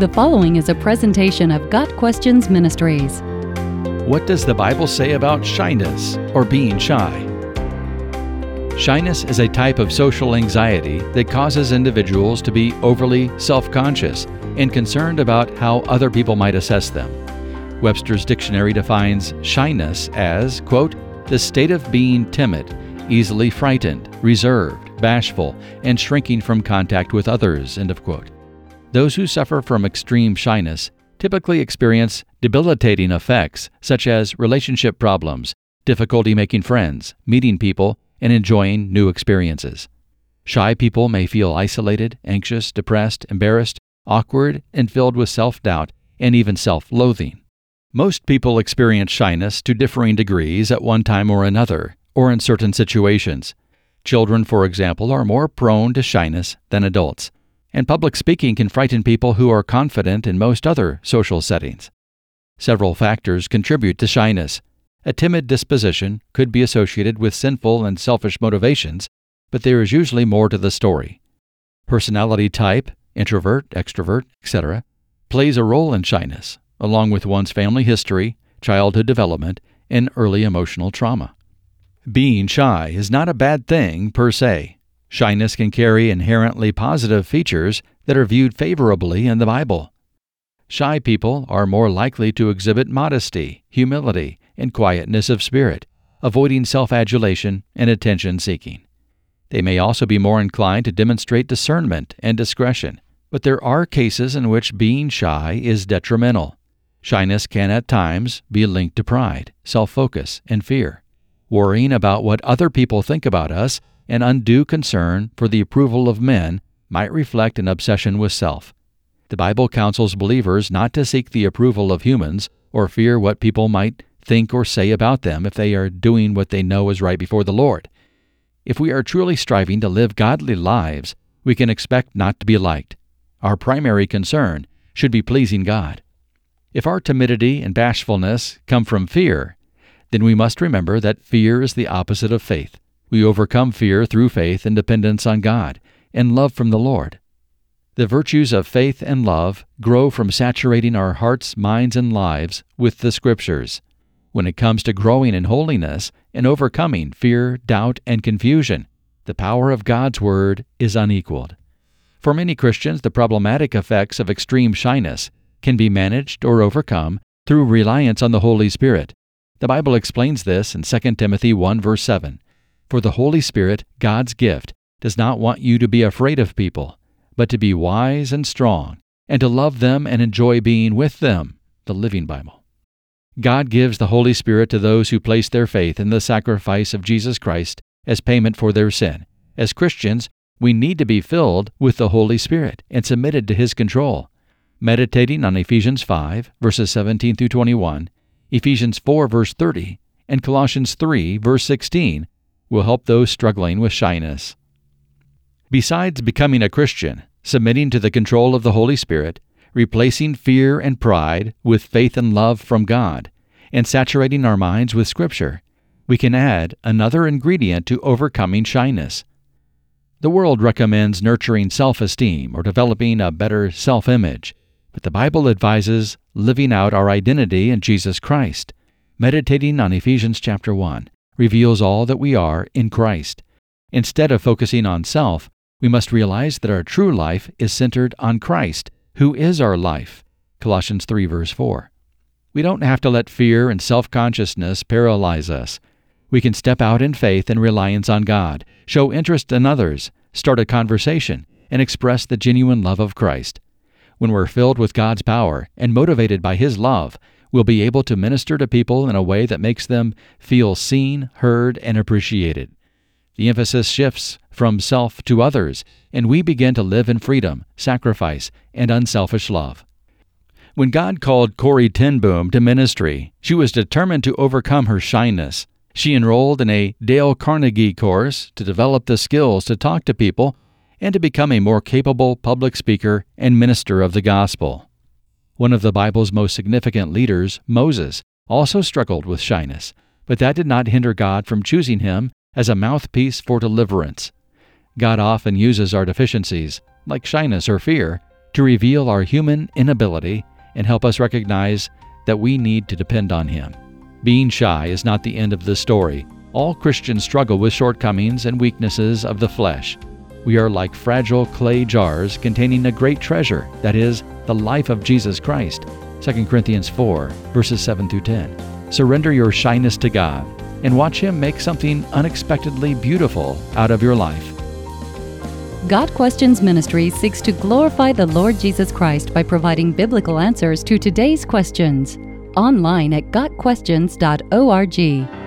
The following is a presentation of Got Questions Ministries. What does the Bible say about shyness or being shy? Shyness is a type of social anxiety that causes individuals to be overly self conscious and concerned about how other people might assess them. Webster's dictionary defines shyness as, quote, the state of being timid, easily frightened, reserved, bashful, and shrinking from contact with others, end of quote. Those who suffer from extreme shyness typically experience debilitating effects such as relationship problems, difficulty making friends, meeting people, and enjoying new experiences. Shy people may feel isolated, anxious, depressed, embarrassed, awkward, and filled with self doubt and even self loathing. Most people experience shyness to differing degrees at one time or another, or in certain situations. Children, for example, are more prone to shyness than adults and public speaking can frighten people who are confident in most other social settings. Several factors contribute to shyness. A timid disposition could be associated with sinful and selfish motivations, but there is usually more to the story. Personality type, introvert, extrovert, etc., plays a role in shyness, along with one's family history, childhood development, and early emotional trauma. Being shy is not a bad thing per se. Shyness can carry inherently positive features that are viewed favorably in the Bible. Shy people are more likely to exhibit modesty, humility, and quietness of spirit, avoiding self adulation and attention seeking. They may also be more inclined to demonstrate discernment and discretion, but there are cases in which being shy is detrimental. Shyness can at times be linked to pride, self focus, and fear. Worrying about what other people think about us and undue concern for the approval of men might reflect an obsession with self. The Bible counsels believers not to seek the approval of humans or fear what people might think or say about them if they are doing what they know is right before the Lord. If we are truly striving to live godly lives, we can expect not to be liked. Our primary concern should be pleasing God. If our timidity and bashfulness come from fear, then we must remember that fear is the opposite of faith. We overcome fear through faith and dependence on God and love from the Lord. The virtues of faith and love grow from saturating our hearts, minds, and lives with the Scriptures. When it comes to growing in holiness and overcoming fear, doubt, and confusion, the power of God's Word is unequaled. For many Christians, the problematic effects of extreme shyness can be managed or overcome through reliance on the Holy Spirit. The Bible explains this in 2 Timothy 1 verse 7. For the Holy Spirit, God's gift, does not want you to be afraid of people, but to be wise and strong, and to love them and enjoy being with them. The Living Bible. God gives the Holy Spirit to those who place their faith in the sacrifice of Jesus Christ as payment for their sin. As Christians, we need to be filled with the Holy Spirit and submitted to His control. Meditating on Ephesians 5, verses 17 through 21, Ephesians 4, verse 30, and Colossians 3, verse 16 will help those struggling with shyness. Besides becoming a Christian, submitting to the control of the Holy Spirit, replacing fear and pride with faith and love from God, and saturating our minds with Scripture, we can add another ingredient to overcoming shyness. The world recommends nurturing self esteem or developing a better self image, but the Bible advises living out our identity in Jesus Christ, meditating on Ephesians chapter 1 reveals all that we are in Christ. Instead of focusing on self, we must realize that our true life is centered on Christ, who is our life. Colossians 3 verse 4. We don't have to let fear and self-consciousness paralyze us. We can step out in faith and reliance on God, show interest in others, start a conversation, and express the genuine love of Christ. When we're filled with God's power and motivated by His love, will be able to minister to people in a way that makes them feel seen, heard, and appreciated. The emphasis shifts from self to others, and we begin to live in freedom, sacrifice, and unselfish love. When God called Corrie ten Boom to ministry, she was determined to overcome her shyness. She enrolled in a Dale Carnegie course to develop the skills to talk to people and to become a more capable public speaker and minister of the gospel. One of the Bible's most significant leaders, Moses, also struggled with shyness, but that did not hinder God from choosing him as a mouthpiece for deliverance. God often uses our deficiencies, like shyness or fear, to reveal our human inability and help us recognize that we need to depend on Him. Being shy is not the end of the story. All Christians struggle with shortcomings and weaknesses of the flesh. We are like fragile clay jars containing a great treasure, that is, the life of Jesus Christ. 2 Corinthians 4, verses 7 through 10. Surrender your shyness to God and watch Him make something unexpectedly beautiful out of your life. Got Questions Ministry seeks to glorify the Lord Jesus Christ by providing biblical answers to today's questions. Online at GotQuestions.org.